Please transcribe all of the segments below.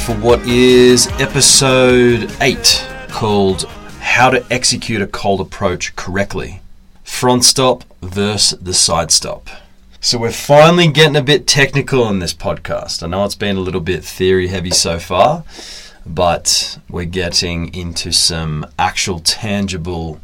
for what is episode 8 called How to Execute a Cold Approach Correctly Front Stop versus the Side Stop. So, we're finally getting a bit technical in this podcast. I know it's been a little bit theory heavy so far, but we're getting into some actual tangible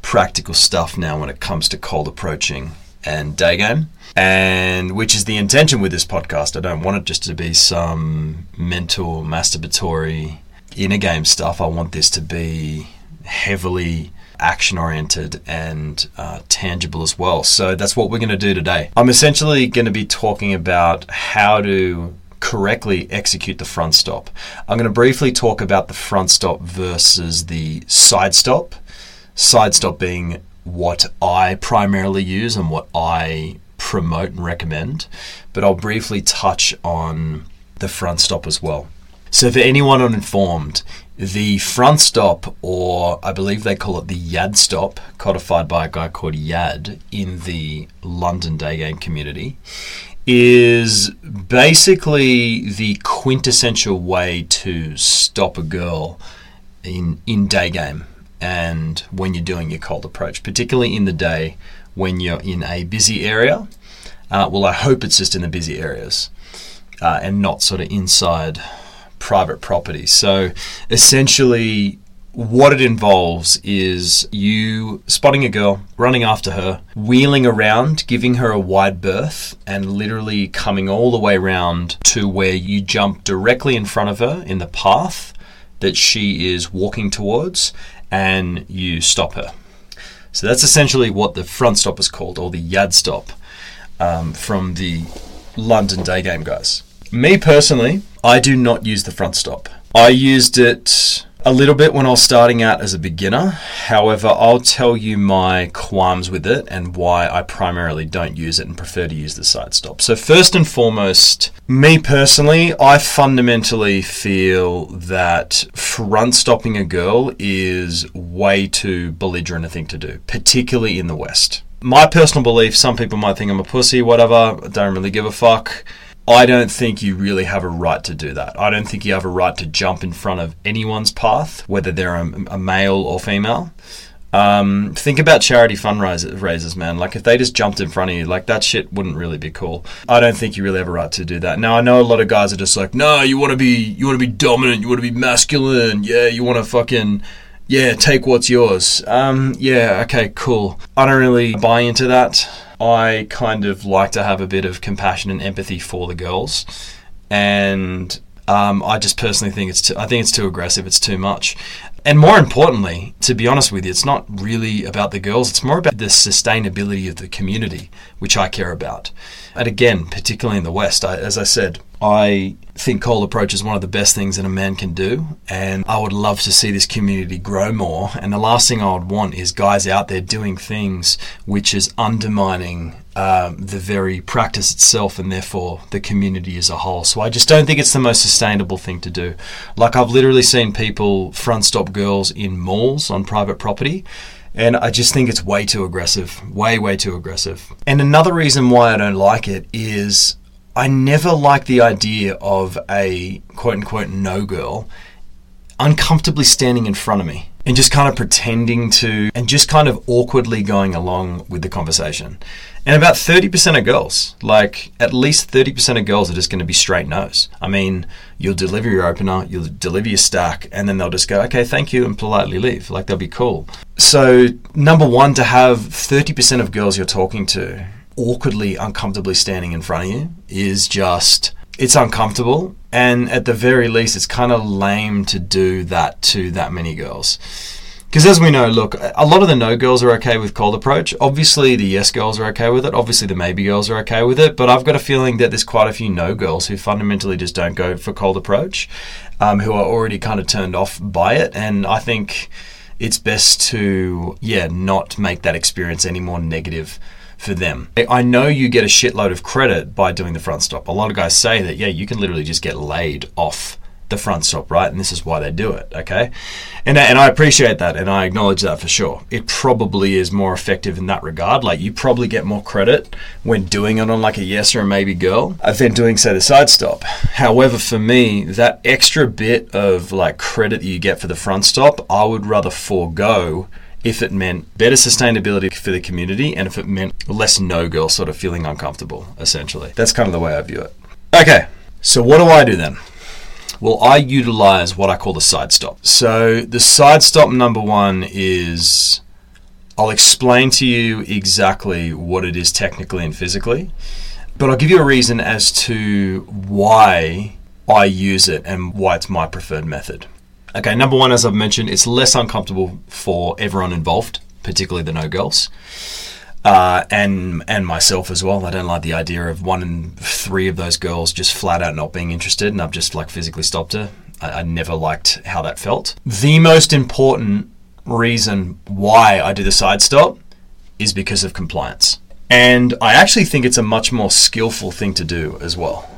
practical stuff now when it comes to cold approaching and day game and which is the intention with this podcast. I don't want it just to be some mental masturbatory inner game stuff. I want this to be heavily action oriented and uh, tangible as well. So that's what we're going to do today. I'm essentially going to be talking about how to correctly execute the front stop. I'm going to briefly talk about the front stop versus the side stop. Side stop being what I primarily use and what I promote and recommend, but I'll briefly touch on the front stop as well. So, for anyone uninformed, the front stop, or I believe they call it the Yad stop, codified by a guy called Yad in the London day game community, is basically the quintessential way to stop a girl in, in day game and when you're doing your cold approach, particularly in the day when you're in a busy area uh, well, I hope it's just in the busy areas uh, and not sort of inside private property. So essentially, what it involves is you spotting a girl, running after her, wheeling around, giving her a wide berth, and literally coming all the way around to where you jump directly in front of her in the path that she is walking towards, and you stop her. So that's essentially what the front stop is called, or the yad stop um, from the London day game guys. Me personally, I do not use the front stop. I used it a little bit when I was starting out as a beginner. However, I'll tell you my qualms with it and why I primarily don't use it and prefer to use the side stop. So, first and foremost, me personally, I fundamentally feel that front stopping a girl is way too belligerent a thing to do, particularly in the West my personal belief, some people might think I'm a pussy, whatever, I don't really give a fuck. I don't think you really have a right to do that. I don't think you have a right to jump in front of anyone's path, whether they're a, a male or female. Um, think about charity fundraisers, man. Like if they just jumped in front of you, like that shit wouldn't really be cool. I don't think you really have a right to do that. Now I know a lot of guys are just like, no, you want to be, you want to be dominant, you want to be masculine, yeah, you want to fucking yeah, take what's yours. Um, yeah, okay, cool. I don't really buy into that. I kind of like to have a bit of compassion and empathy for the girls, and um, I just personally think it's too, I think it's too aggressive. It's too much. And more importantly, to be honest with you, it's not really about the girls. It's more about the sustainability of the community, which I care about. And again, particularly in the West, I, as I said, I think cold approach is one of the best things that a man can do, and I would love to see this community grow more. And the last thing I would want is guys out there doing things which is undermining um, the very practice itself and therefore the community as a whole. So I just don't think it's the most sustainable thing to do. Like I've literally seen people front stop girls in malls on private property. And I just think it's way too aggressive. Way, way too aggressive. And another reason why I don't like it is I never like the idea of a quote unquote no girl uncomfortably standing in front of me and just kind of pretending to and just kind of awkwardly going along with the conversation. And about 30% of girls, like at least 30% of girls are just going to be straight no's. I mean, you'll deliver your opener, you'll deliver your stack, and then they'll just go, okay, thank you, and politely leave. Like, they'll be cool. So, number one, to have 30% of girls you're talking to awkwardly, uncomfortably standing in front of you is just, it's uncomfortable. And at the very least, it's kind of lame to do that to that many girls. Because as we know, look, a lot of the no girls are okay with cold approach. Obviously, the yes girls are okay with it. Obviously, the maybe girls are okay with it. But I've got a feeling that there's quite a few no girls who fundamentally just don't go for cold approach, um, who are already kind of turned off by it. And I think it's best to, yeah, not make that experience any more negative for them. I know you get a shitload of credit by doing the front stop. A lot of guys say that, yeah, you can literally just get laid off the front stop, right? And this is why they do it, okay? And, and I appreciate that and I acknowledge that for sure. It probably is more effective in that regard. Like, you probably get more credit when doing it on like a yes or a maybe girl than doing, say, the side stop. However, for me, that extra bit of like credit that you get for the front stop, I would rather forego if it meant better sustainability for the community and if it meant less no girl sort of feeling uncomfortable, essentially. That's kind of the way I view it. Okay, so what do I do then? Well, I utilize what I call the side stop. So, the side stop number one is I'll explain to you exactly what it is technically and physically, but I'll give you a reason as to why I use it and why it's my preferred method. Okay, number one, as I've mentioned, it's less uncomfortable for everyone involved, particularly the no girls. Uh, and and myself as well. I don't like the idea of one in three of those girls just flat out not being interested, and I've just like physically stopped her. I, I never liked how that felt. The most important reason why I do the side stop is because of compliance, and I actually think it's a much more skillful thing to do as well.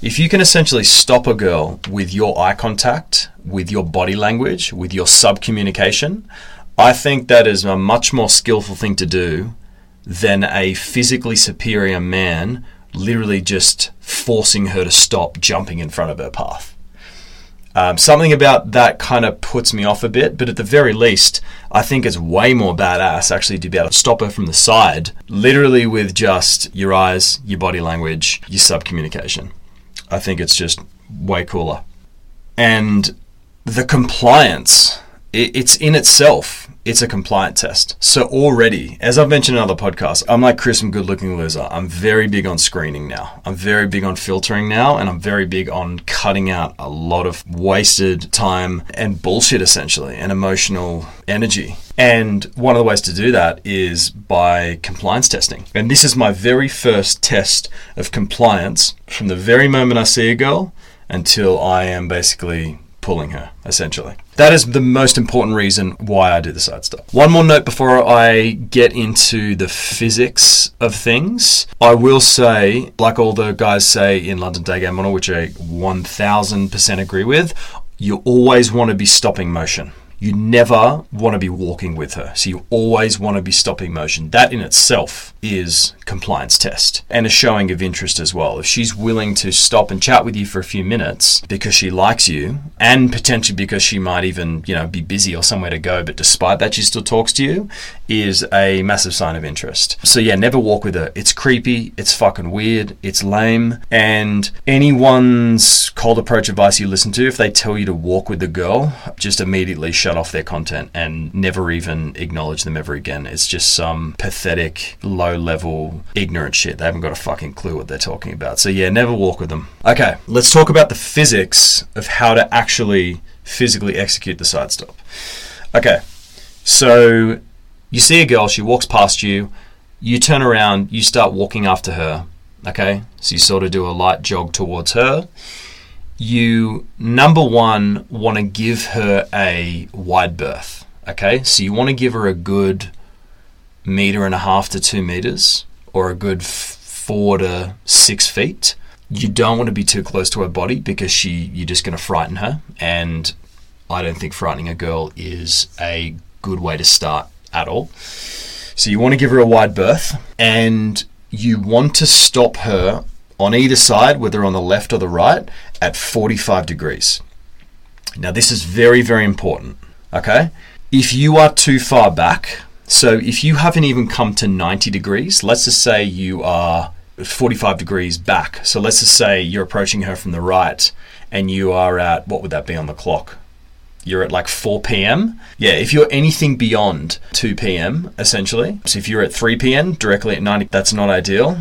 If you can essentially stop a girl with your eye contact, with your body language, with your sub communication, I think that is a much more skillful thing to do than a physically superior man literally just forcing her to stop jumping in front of her path. Um, something about that kind of puts me off a bit, but at the very least, I think it's way more badass actually to be able to stop her from the side, literally with just your eyes, your body language, your sub communication. I think it's just way cooler. And the compliance, it's in itself, it's a compliant test. So already, as I've mentioned in other podcasts, I'm like Chris from Good Looking Loser. I'm very big on screening now. I'm very big on filtering now, and I'm very big on cutting out a lot of wasted time and bullshit, essentially, and emotional energy. And one of the ways to do that is by compliance testing. And this is my very first test of compliance from the very moment I see a girl until I am basically pulling her, essentially. That is the most important reason why I do the side stop. One more note before I get into the physics of things. I will say, like all the guys say in London Day Game Model, which I 1000% agree with, you always want to be stopping motion you never want to be walking with her. So you always want to be stopping motion. That in itself is compliance test and a showing of interest as well. If she's willing to stop and chat with you for a few minutes because she likes you and potentially because she might even, you know, be busy or somewhere to go, but despite that she still talks to you, is a massive sign of interest. So yeah, never walk with her. It's creepy, it's fucking weird, it's lame, and anyone's cold approach advice you listen to, if they tell you to walk with the girl, just immediately shut off their content and never even acknowledge them ever again. It's just some pathetic, low level, ignorant shit. They haven't got a fucking clue what they're talking about. So yeah, never walk with them. Okay, let's talk about the physics of how to actually physically execute the side stop. Okay, so you see a girl, she walks past you, you turn around, you start walking after her. Okay, so you sort of do a light jog towards her. You, number one, want to give her a wide berth. Okay, so you want to give her a good meter and a half to two meters, or a good four to six feet. You don't want to be too close to her body because she you're just going to frighten her, and I don't think frightening a girl is a good way to start at all. So you want to give her a wide berth and you want to stop her on either side, whether on the left or the right, at 45 degrees. Now, this is very, very important. Okay? If you are too far back, so if you haven't even come to 90 degrees, let's just say you are 45 degrees back. So let's just say you're approaching her from the right and you are at, what would that be on the clock? you're at like 4 p.m. Yeah, if you're anything beyond 2 p.m., essentially, so if you're at 3 p.m. directly at 90, that's not ideal.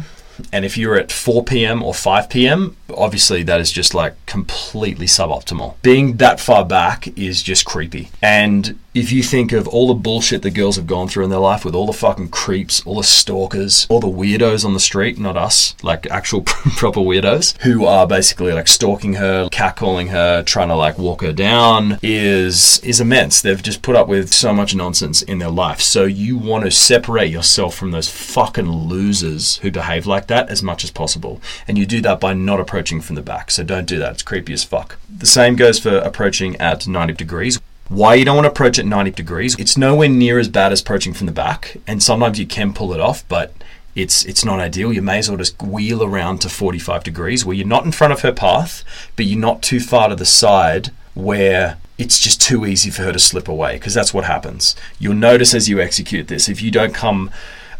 And if you're at 4 p.m. or 5 p.m., obviously that is just like completely suboptimal. Being that far back is just creepy. And if you think of all the bullshit the girls have gone through in their life with all the fucking creeps, all the stalkers, all the weirdos on the street, not us, like actual proper weirdos, who are basically like stalking her, catcalling her, trying to like walk her down, is is immense. They've just put up with so much nonsense in their life. So you want to separate yourself from those fucking losers who behave like that as much as possible. And you do that by not approaching approaching from the back. So don't do that. It's creepy as fuck. The same goes for approaching at 90 degrees. Why you don't want to approach at 90 degrees? It's nowhere near as bad as approaching from the back, and sometimes you can pull it off, but it's it's not ideal. You may as well just wheel around to 45 degrees where you're not in front of her path, but you're not too far to the side where it's just too easy for her to slip away because that's what happens. You'll notice as you execute this, if you don't come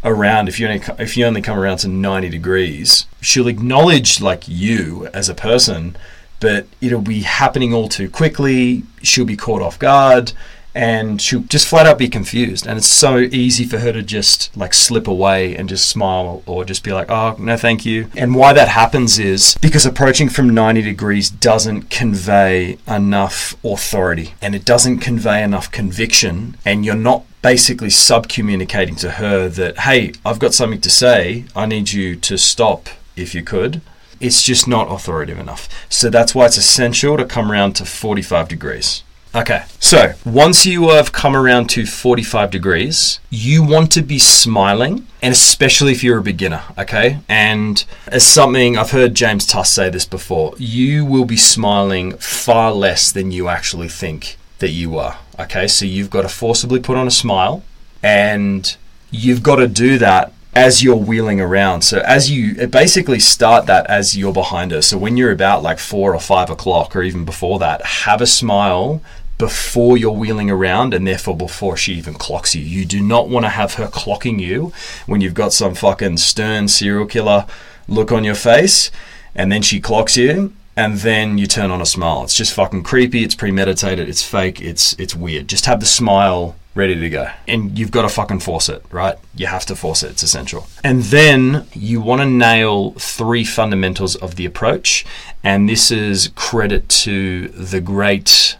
around, if you only if you only come around to 90 degrees, she'll acknowledge like you as a person, but it'll be happening all too quickly. She'll be caught off guard and she'll just flat out be confused and it's so easy for her to just like slip away and just smile or just be like oh no thank you and why that happens is because approaching from 90 degrees doesn't convey enough authority and it doesn't convey enough conviction and you're not basically sub communicating to her that hey i've got something to say. I need you to stop if you could. It's just not authoritative enough. So that's why it's essential to come around to 45 degrees. Okay, so once you have come around to 45 degrees, you want to be smiling, and especially if you're a beginner, okay? And as something I've heard James Tusk say this before, you will be smiling far less than you actually think that you are, okay? So you've got to forcibly put on a smile, and you've got to do that as you're wheeling around. So as you basically start that as you're behind her. So when you're about like four or five o'clock or even before that, have a smile before you're wheeling around and therefore before she even clocks you. You do not want to have her clocking you when you've got some fucking stern serial killer look on your face and then she clocks you and then you turn on a smile. It's just fucking creepy, it's premeditated, it's fake, it's it's weird. Just have the smile ready to go. And you've got to fucking force it, right? You have to force it, it's essential. And then you want to nail three fundamentals of the approach. And this is credit to the great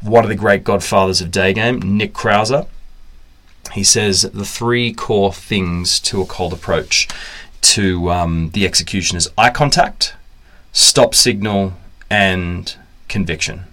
one of the great godfathers of day game, Nick Krauser. He says the three core things to a cold approach to um, the execution is eye contact, stop signal, and conviction.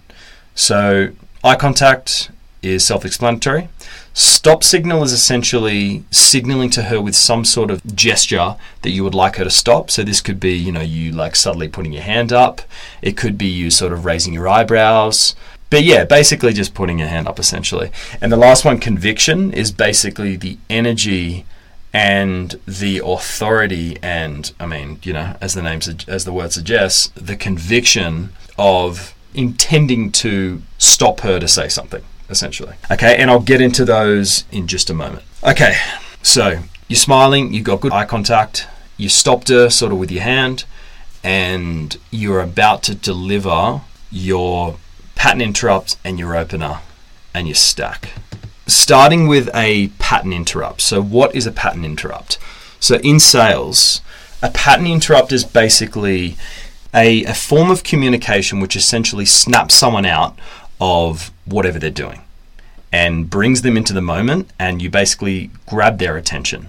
So, eye contact is self explanatory. Stop signal is essentially signaling to her with some sort of gesture that you would like her to stop. So this could be, you know, you like subtly putting your hand up. It could be you sort of raising your eyebrows. But yeah, basically just putting your hand up essentially. And the last one, conviction, is basically the energy and the authority and I mean, you know, as the name as the word suggests, the conviction of intending to stop her to say something essentially. Okay, and I'll get into those in just a moment. Okay, so you're smiling, you've got good eye contact, you stopped her sort of with your hand, and you're about to deliver your pattern interrupt and your opener and your stack. Starting with a pattern interrupt. So, what is a pattern interrupt? So, in sales, a pattern interrupt is basically a, a form of communication which essentially snaps someone out of whatever they're doing and brings them into the moment, and you basically grab their attention.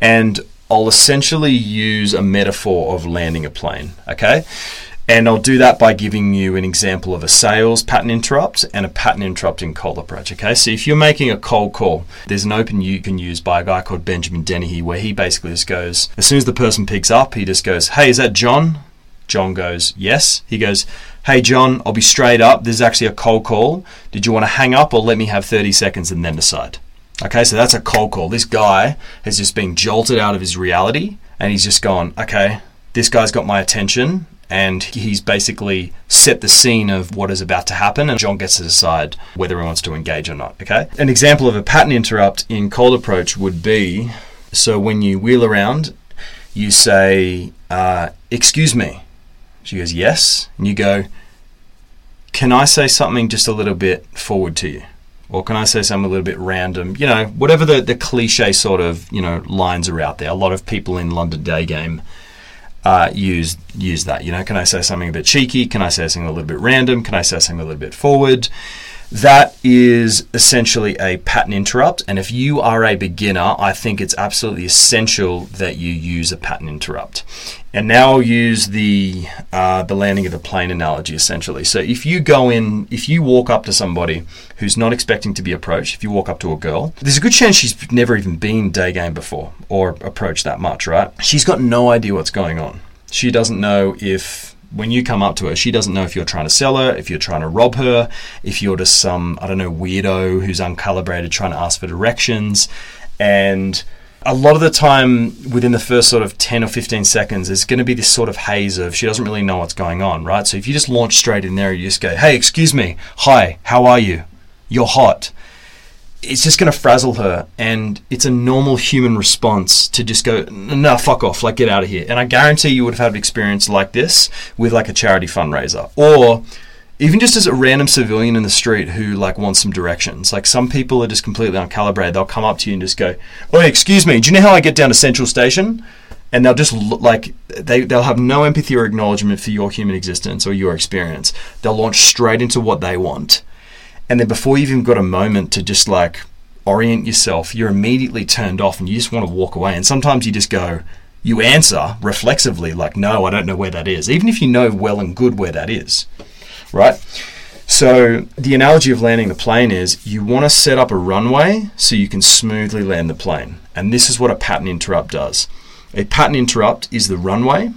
And I'll essentially use a metaphor of landing a plane, okay? And I'll do that by giving you an example of a sales pattern interrupt and a pattern interrupt in cold approach. Okay, so if you're making a cold call, there's an open you can use by a guy called Benjamin Dennehy where he basically just goes, as soon as the person picks up, he just goes, Hey, is that John? John goes, Yes. He goes, Hey, John, I'll be straight up. This is actually a cold call. Did you want to hang up or let me have 30 seconds and then decide? Okay, so that's a cold call. This guy has just been jolted out of his reality and he's just gone, Okay, this guy's got my attention and he's basically set the scene of what is about to happen and John gets to decide whether he wants to engage or not, okay? An example of a pattern interrupt in cold approach would be so when you wheel around, you say, uh, excuse me. She goes, yes. And you go, can I say something just a little bit forward to you? Or can I say something a little bit random? You know, whatever the, the cliche sort of, you know, lines are out there. A lot of people in London Day Game uh, use use that. You know, can I say something a bit cheeky? Can I say something a little bit random? Can I say something a little bit forward? That is essentially a pattern interrupt. And if you are a beginner, I think it's absolutely essential that you use a pattern interrupt. And now I'll use the uh, the landing of the plane analogy essentially. So if you go in, if you walk up to somebody who's not expecting to be approached, if you walk up to a girl, there's a good chance she's never even been day game before or approached that much, right? She's got no idea what's going on. She doesn't know if when you come up to her, she doesn't know if you're trying to sell her, if you're trying to rob her, if you're just some, I don't know, weirdo who's uncalibrated trying to ask for directions. And a lot of the time, within the first sort of 10 or 15 seconds, there's going to be this sort of haze of she doesn't really know what's going on, right? So if you just launch straight in there, you just go, hey, excuse me, hi, how are you? You're hot it's just going to frazzle her and it's a normal human response to just go no fuck off like get out of here. And i guarantee you would have had an experience like this with like a charity fundraiser or even just as a random civilian in the street who like wants some directions. Like some people are just completely uncalibrated. They'll come up to you and just go oh excuse me do you know how i get down to central station? And they'll just look like they, they'll have no empathy or acknowledgement for your human existence or your experience. They'll launch straight into what they want and then before you've even got a moment to just like orient yourself, you're immediately turned off and you just want to walk away. And sometimes you just go, you answer reflexively, like, no, I don't know where that is, even if you know well and good where that is, right? So, the analogy of landing the plane is you want to set up a runway so you can smoothly land the plane. And this is what a pattern interrupt does. A pattern interrupt is the runway,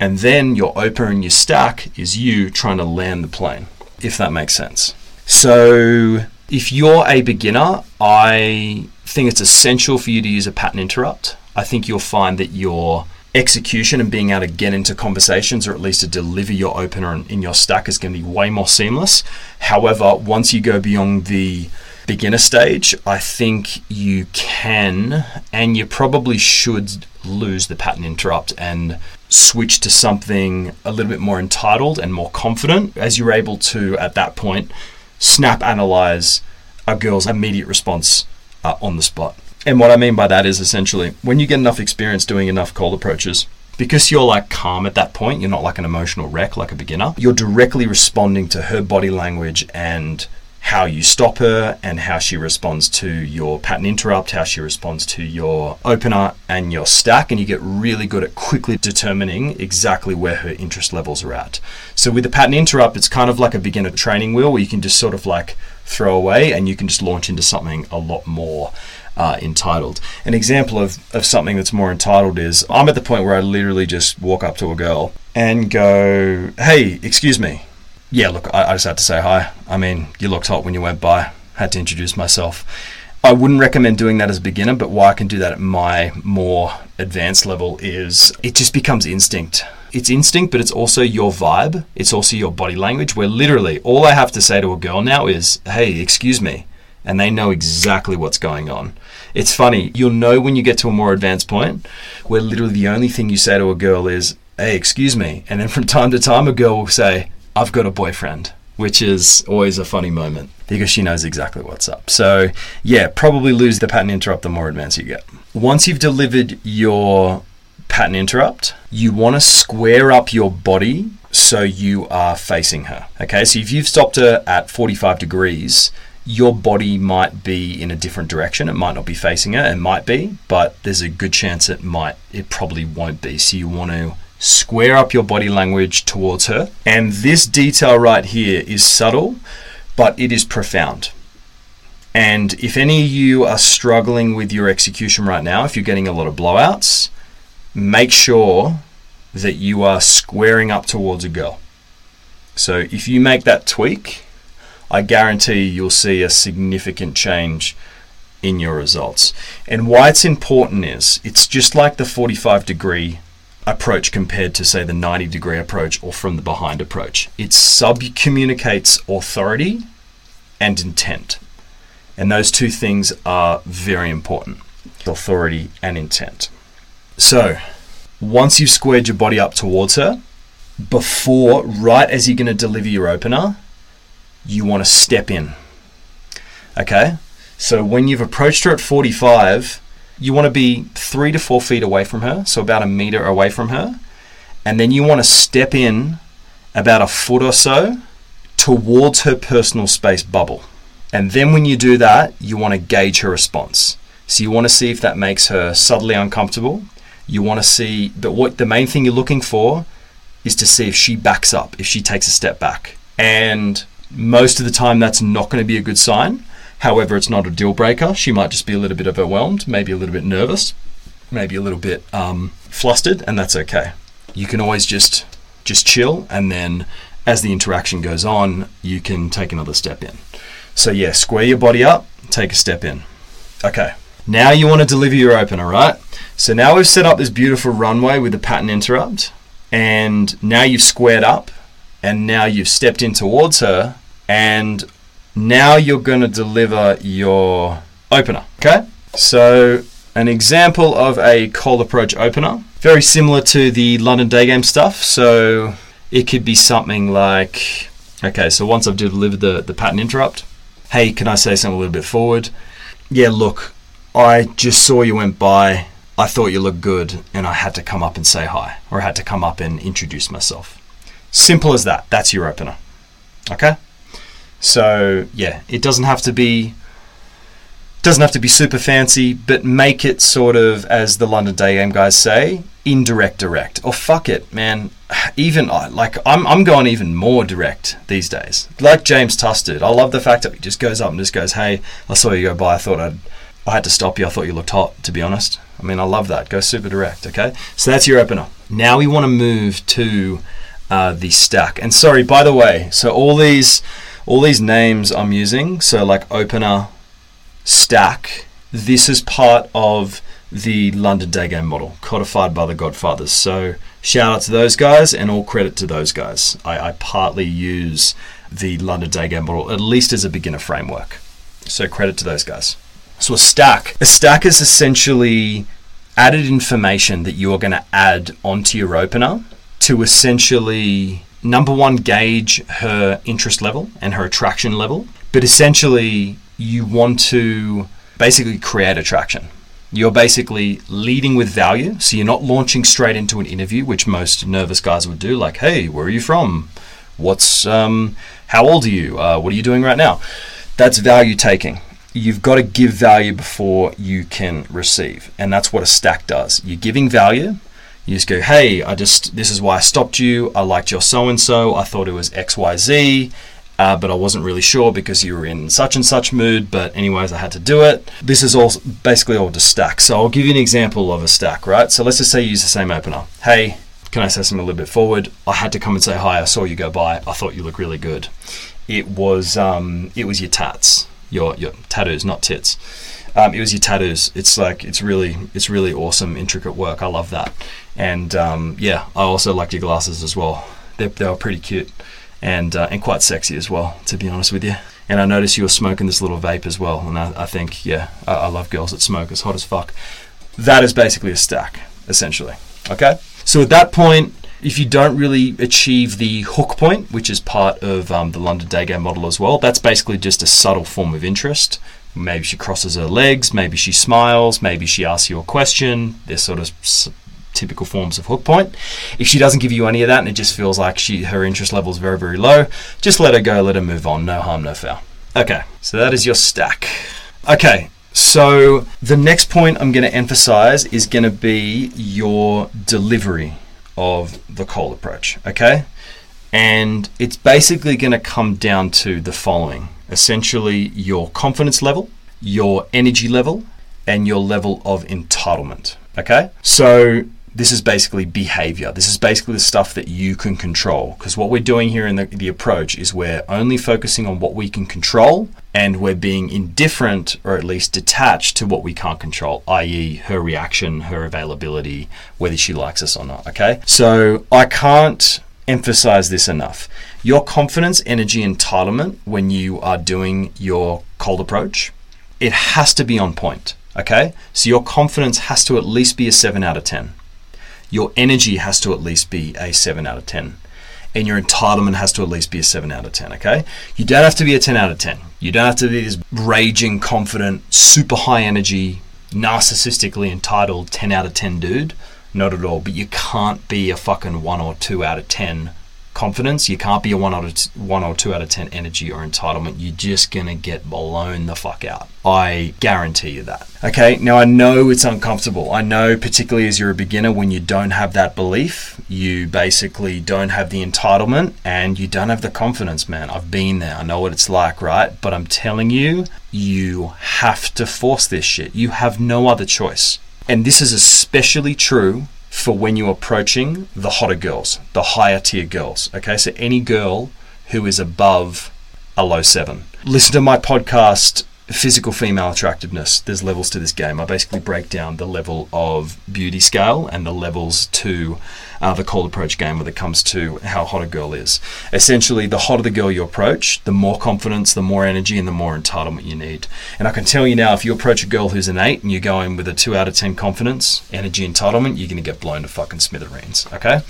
and then your opener and your stack is you trying to land the plane, if that makes sense. So, if you're a beginner, I think it's essential for you to use a pattern interrupt. I think you'll find that your execution and being able to get into conversations or at least to deliver your opener in your stack is going to be way more seamless. However, once you go beyond the beginner stage, I think you can and you probably should lose the pattern interrupt and switch to something a little bit more entitled and more confident as you're able to at that point snap analyze a girl's immediate response uh, on the spot. And what I mean by that is essentially when you get enough experience doing enough cold approaches, because you're like calm at that point, you're not like an emotional wreck like a beginner, you're directly responding to her body language and how you stop her and how she responds to your pattern interrupt, how she responds to your opener and your stack, and you get really good at quickly determining exactly where her interest levels are at. So with the pattern interrupt, it's kind of like a beginner training wheel where you can just sort of like throw away and you can just launch into something a lot more uh, entitled. An example of, of something that's more entitled is I'm at the point where I literally just walk up to a girl and go, Hey, excuse me yeah, look, I, I just had to say hi. I mean, you looked hot when you went by. Had to introduce myself. I wouldn't recommend doing that as a beginner, but why I can do that at my more advanced level is it just becomes instinct. It's instinct, but it's also your vibe. It's also your body language, where literally all I have to say to a girl now is, hey, excuse me. And they know exactly what's going on. It's funny, you'll know when you get to a more advanced point where literally the only thing you say to a girl is, hey, excuse me. And then from time to time, a girl will say, I've got a boyfriend, which is always a funny moment because she knows exactly what's up. So, yeah, probably lose the pattern interrupt the more advanced you get. Once you've delivered your pattern interrupt, you want to square up your body so you are facing her. Okay, so if you've stopped her at 45 degrees, your body might be in a different direction. It might not be facing her, it might be, but there's a good chance it might, it probably won't be. So you want to square up your body language towards her. And this detail right here is subtle, but it is profound. And if any of you are struggling with your execution right now, if you're getting a lot of blowouts, make sure that you are squaring up towards a girl. So if you make that tweak, I guarantee you'll see a significant change in your results. And why it's important is it's just like the 45 degree approach compared to, say, the 90 degree approach or from the behind approach. It sub communicates authority and intent. And those two things are very important authority and intent. So, once you've squared your body up towards her, before, right as you're going to deliver your opener, you want to step in. Okay? So, when you've approached her at 45, you want to be three to four feet away from her, so about a meter away from her, and then you want to step in about a foot or so towards her personal space bubble. And then when you do that, you want to gauge her response. So you want to see if that makes her subtly uncomfortable. You want to see, but what the main thing you're looking for is to see if she backs up, if she takes a step back. And most of the time, that's not going to be a good sign. However, it's not a deal breaker. She might just be a little bit overwhelmed, maybe a little bit nervous, maybe a little bit um, flustered, and that's okay. you can always just just chill and then as the interaction goes on, you can take another step in. So yeah, square your body up, take a step in. Okay. Now you want to deliver your opener, right? So now we've set up this beautiful runway with the pattern interrupt, and now you've squared up, and now you've stepped in towards her, and now you're going to deliver your opener. Okay? So, an example of a cold approach opener, very similar to the London Day Game stuff. So, it could be something like okay, so once I've delivered the, the pattern interrupt, hey, can I say something a little bit forward? Yeah, look, I just saw you went by. I thought you looked good, and I had to come up and say hi, or I had to come up and introduce myself. Simple as that. That's your opener. Okay? So, yeah, it doesn't have to be doesn't have to be super fancy, but make it sort of, as the London Day Game guys say, indirect direct. Or fuck it, man. Even like I'm, I'm going even more direct these days. Like James Tusted, I love the fact that he just goes up and just goes, "Hey, I saw you go by. I thought I'd, I had to stop you. I thought you looked hot." To be honest, I mean, I love that. Go super direct. Okay, so that's your opener. Now we want to move to uh, the stack. And sorry, by the way, so all these, all these names I'm using, so like opener stack. This is part of the London Day Game model, codified by the Godfathers. So shout out to those guys and all credit to those guys. I, I partly use the London Day Game model, at least as a beginner framework. So credit to those guys. So a stack. A stack is essentially added information that you are going to add onto your opener to essentially number one gauge her interest level and her attraction level but essentially you want to basically create attraction. You're basically leading with value. So you're not launching straight into an interview, which most nervous guys would do, like, hey, where are you from? What's, um, how old are you? Uh, what are you doing right now? That's value taking. You've got to give value before you can receive. And that's what a stack does. You're giving value. You just go, hey, I just, this is why I stopped you. I liked your so and so. I thought it was XYZ uh, but I wasn't really sure because you were in such and such mood. But, anyways, I had to do it. This is all basically all just stack. So, I'll give you an example of a stack, right? So, let's just say you use the same opener. Hey, can I say something a little bit forward? I had to come and say hi. I saw you go by. I thought you look really good. It was um, it was your tats, your your tattoos, not tits. Um, it was your tattoos. It's like it's really it's really awesome, intricate work. I love that. And um, yeah, I also like your glasses as well. They they were pretty cute and uh, and quite sexy as well, to be honest with you. And I noticed you were smoking this little vape as well, and I, I think yeah, I, I, love girls that smoke. It's hot as fuck. That is basically a stack, essentially. Okay, so at that point. If you don't really achieve the hook point, which is part of um, the London Day Game model as well, that's basically just a subtle form of interest. Maybe she crosses her legs, maybe she smiles, maybe she asks you a question. There's sort of typical forms of hook point. If she doesn't give you any of that and it just feels like she her interest level is very very low, just let her go, let her move on. No harm, no foul. Okay, so that is your stack. Okay, so the next point I'm going to emphasize is going to be your delivery of the cold approach. Okay, and it's basically going to come down to the following: essentially your confidence level, your energy level, and your level of entitlement. Okay, so this is basically behavior. This is basically the stuff that you can control. Because what we're doing here in the, the, approach is we're only focusing on what we can control and we're being indifferent or at least detached to what we can't control, i.e., her reaction, her availability, whether she likes us or not. Okay? So I can't emphasize this enough. Your confidence, energy, entitlement when you are doing your cold approach, it has to be on point. Okay? So your confidence has to at least be a 7 out of 10 your energy has to at least be a 7 out of 10 and your entitlement has to at least be a 7 out of 10 okay? You don't have to be a 10 out of 10 you don't have to be this raging confident super high energy narcissistically entitled 10 out of 10 dude. Not at all. But you can't be a fucking 1 or 2 out of 10 confidence. You can't be a one out of one or two out of ten energy or entitlement. You're just gonna get blown the fuck out. I guarantee you that. Okay, now I know it's uncomfortable. I know, particularly as you're a beginner, when you don't have that belief, you basically don't have the entitlement and you don't have the confidence, man. I've been there. I know what it's like, right? But I'm telling you, you have to force this shit. You have no other choice. And this is especially true for when you're approaching the hotter girls, the higher tier girls. Okay, so any girl who is above a low seven. Listen to my podcast, Physical Female Attractiveness. There's levels to this game. I basically break down the level of beauty scale and the levels to uh, the cold approach game when it comes to how hot a girl is. Essentially, the hotter the girl you approach, the more confidence, the more energy, and the more entitlement you need. And I can tell you now, if you approach a girl who's an eight and you go in with a two out of ten confidence, energy, entitlement, you're going to get blown to fucking smithereens. Okay?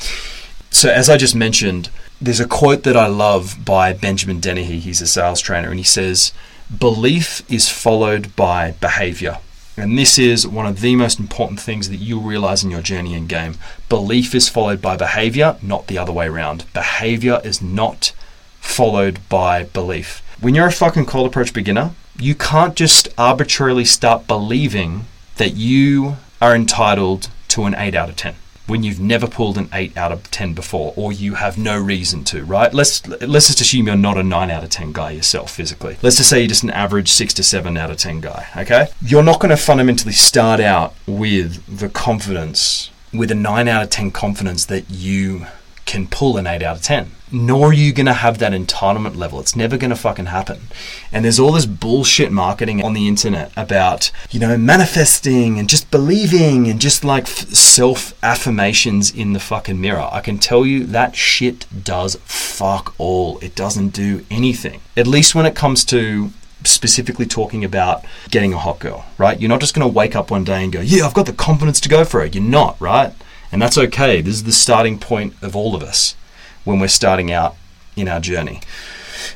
So, as I just mentioned, there's a quote that I love by Benjamin Dennehy. He's a sales trainer, and he says, Belief is followed by behavior. And this is one of the most important things that you'll realize in your journey in game. Belief is followed by behavior, not the other way around. Behavior is not followed by belief. When you're a fucking cold approach beginner, you can't just arbitrarily start believing that you are entitled to an 8 out of 10 when you've never pulled an 8 out of 10 before or you have no reason to, right? Let's let's just assume you're not a 9 out of 10 guy yourself physically. Let's just say you're just an average 6 to 7 out of 10 guy, okay? You're not going to fundamentally start out with the confidence with a 9 out of 10 confidence that you can pull an 8 out of 10. Nor are you going to have that entitlement level. It's never going to fucking happen. And there's all this bullshit marketing on the internet about, you know, manifesting and just believing and just like f- self affirmations in the fucking mirror. I can tell you that shit does fuck all. It doesn't do anything. At least when it comes to specifically talking about getting a hot girl, right? You're not just going to wake up one day and go, yeah, I've got the confidence to go for it. You're not, right? And that's okay. This is the starting point of all of us when we're starting out in our journey.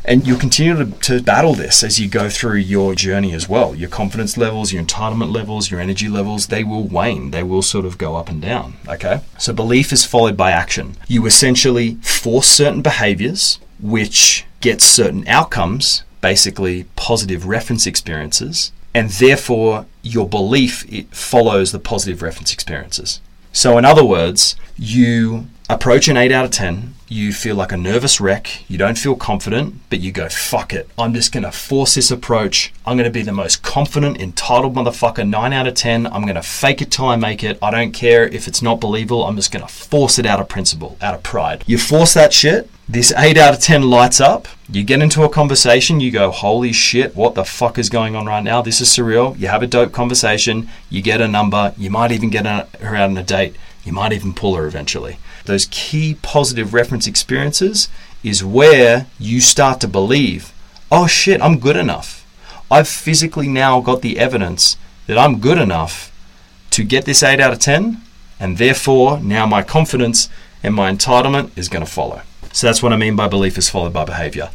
And you'll continue to, to, battle this as you go through your journey as well. Your confidence levels, your entitlement levels, your energy levels, they will wane. They will sort of go up and down. Okay? So belief is followed by action. You essentially force certain behaviors, which get certain outcomes, basically positive reference experiences, and therefore your belief follows the positive reference experiences. So, in other words, you approach an 8 out of 10, you feel like a nervous wreck, you don't feel confident, but you go, fuck it, I'm just gonna force this approach. I'm gonna be the most confident, entitled motherfucker, 9 out of 10. I'm gonna fake it till I make it. I don't care if it's not believable, I'm just gonna force it out of principle, out of pride. You force that shit, this 8 out of 10 lights up. You get into a conversation, you go, holy shit, what the fuck is going on right now? This is surreal. You have a dope conversation, you get a number, you might even get her out on a date, you might even pull her eventually. Those key positive reference experiences is where you start to believe, oh shit, I'm good enough. I've physically now got the evidence that I'm good enough to get this 8 out of 10, and therefore now my confidence and my entitlement is going to follow. So that's what I mean by belief is followed by behavior.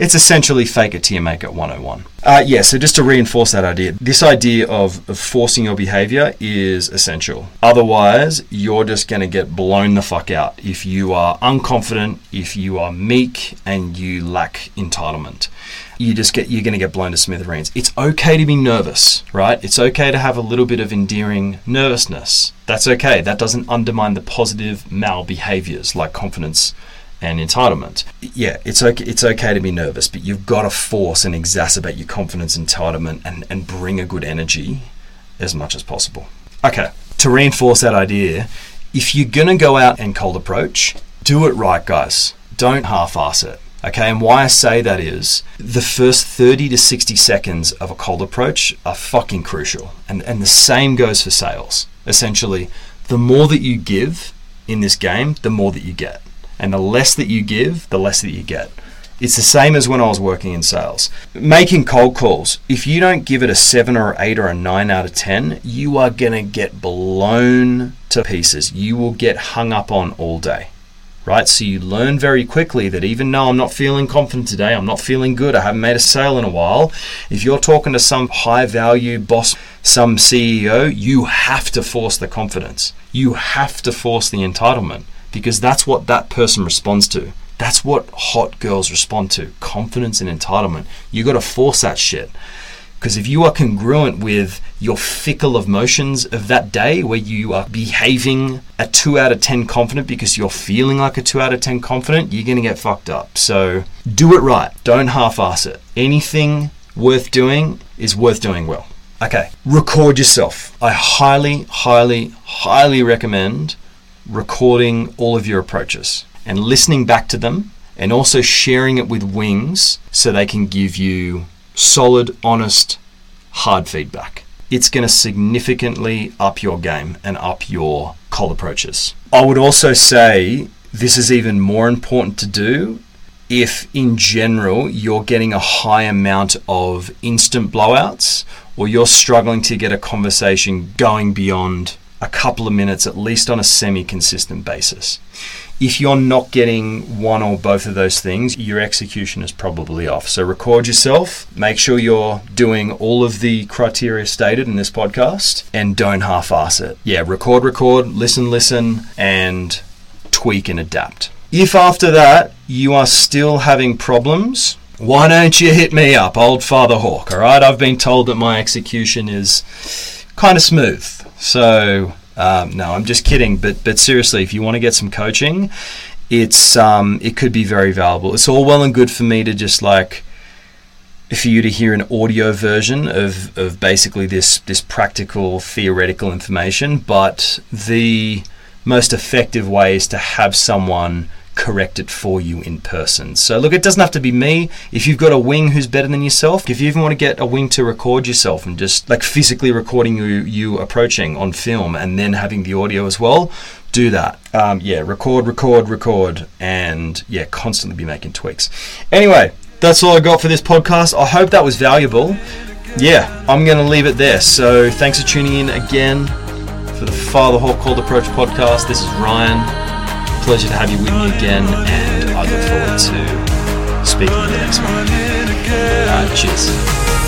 It's essentially fake it till you make it 101. Uh, yeah, so just to reinforce that idea, this idea of, of forcing your behavior is essential. Otherwise, you're just going to get blown the fuck out if you are unconfident, if you are meek, and you lack entitlement. You just get you're going to get blown to smithereens. It's okay to be nervous, right? It's okay to have a little bit of endearing nervousness. That's okay. That doesn't undermine the positive mal behaviors like confidence and entitlement. Yeah, it's okay. It's okay to be nervous, but you've got to force and exacerbate your confidence, entitlement, and and bring a good energy as much as possible. Okay, to reinforce that idea, if you're gonna go out and cold approach, do it right, guys. Don't half-ass it. Okay, and why I say that is the first 30 to 60 seconds of a cold approach are fucking crucial. And, and the same goes for sales. Essentially, the more that you give in this game, the more that you get. And the less that you give, the less that you get. It's the same as when I was working in sales. Making cold calls, if you don't give it a 7 or 8 or a 9 out of 10, you are going to get blown to pieces. You will get hung up on all day. Right? So you learn very quickly that even though I'm not feeling confident today, I'm not feeling good, I haven't made a sale in a while, if you're talking to some high value boss, some CEO, you have to force the confidence. You have to force the entitlement because that's what that person responds to. That's what hot girls respond to confidence and entitlement. You got to force that shit. Because if you are congruent with your fickle of motions of that day, where you are behaving a 2 out of 10 confident because you're feeling like a 2 out of 10 confident, you're going to get fucked up. So do it right. Don't half ass it. Anything worth doing is worth doing well. Okay, record yourself. I highly, highly, highly recommend recording all of your approaches and listening back to them and also sharing it with Wings so they can give you solid, honest, hard feedback. It's going to significantly up your game and up your cold approaches. I would also say this is even more important to do if, in general, you're getting a high amount of instant blowouts or you're struggling to get a conversation going beyond a couple of minutes, at least on a semi consistent basis. If you're not getting one or both of those things, your execution is probably off. So record yourself, make sure you're doing all of the criteria stated in this podcast, and don't half ass it. Yeah, record, record, listen, listen, and tweak and adapt. If after that you are still having problems, why don't you hit me up, old Father Hawk? All right, I've been told that my execution is kind of smooth. So um, no, I'm just kidding. But but seriously, if you want to get some coaching, it's um, it could be very valuable. It's all well and good for me to just like for you to hear an audio version of, of basically this this practical theoretical information, but the most effective way is to have someone correct it for you in person. So look, it doesn't have to be me. If you've got a wing who's better than yourself, if you even want to get a wing to record yourself and just like physically recording you, you approaching on film and then having the audio as well, do that. Um, yeah, record, record, record, and yeah, constantly be making tweaks. Anyway, that's all I got for this podcast. I hope that was valuable. Yeah, I'm going to leave it there. So thanks for tuning in again for the Father Hawk Cold Approach podcast. This is Ryan pleasure to have you with me again, and I look forward to speaking to you next one. Uh, cheers.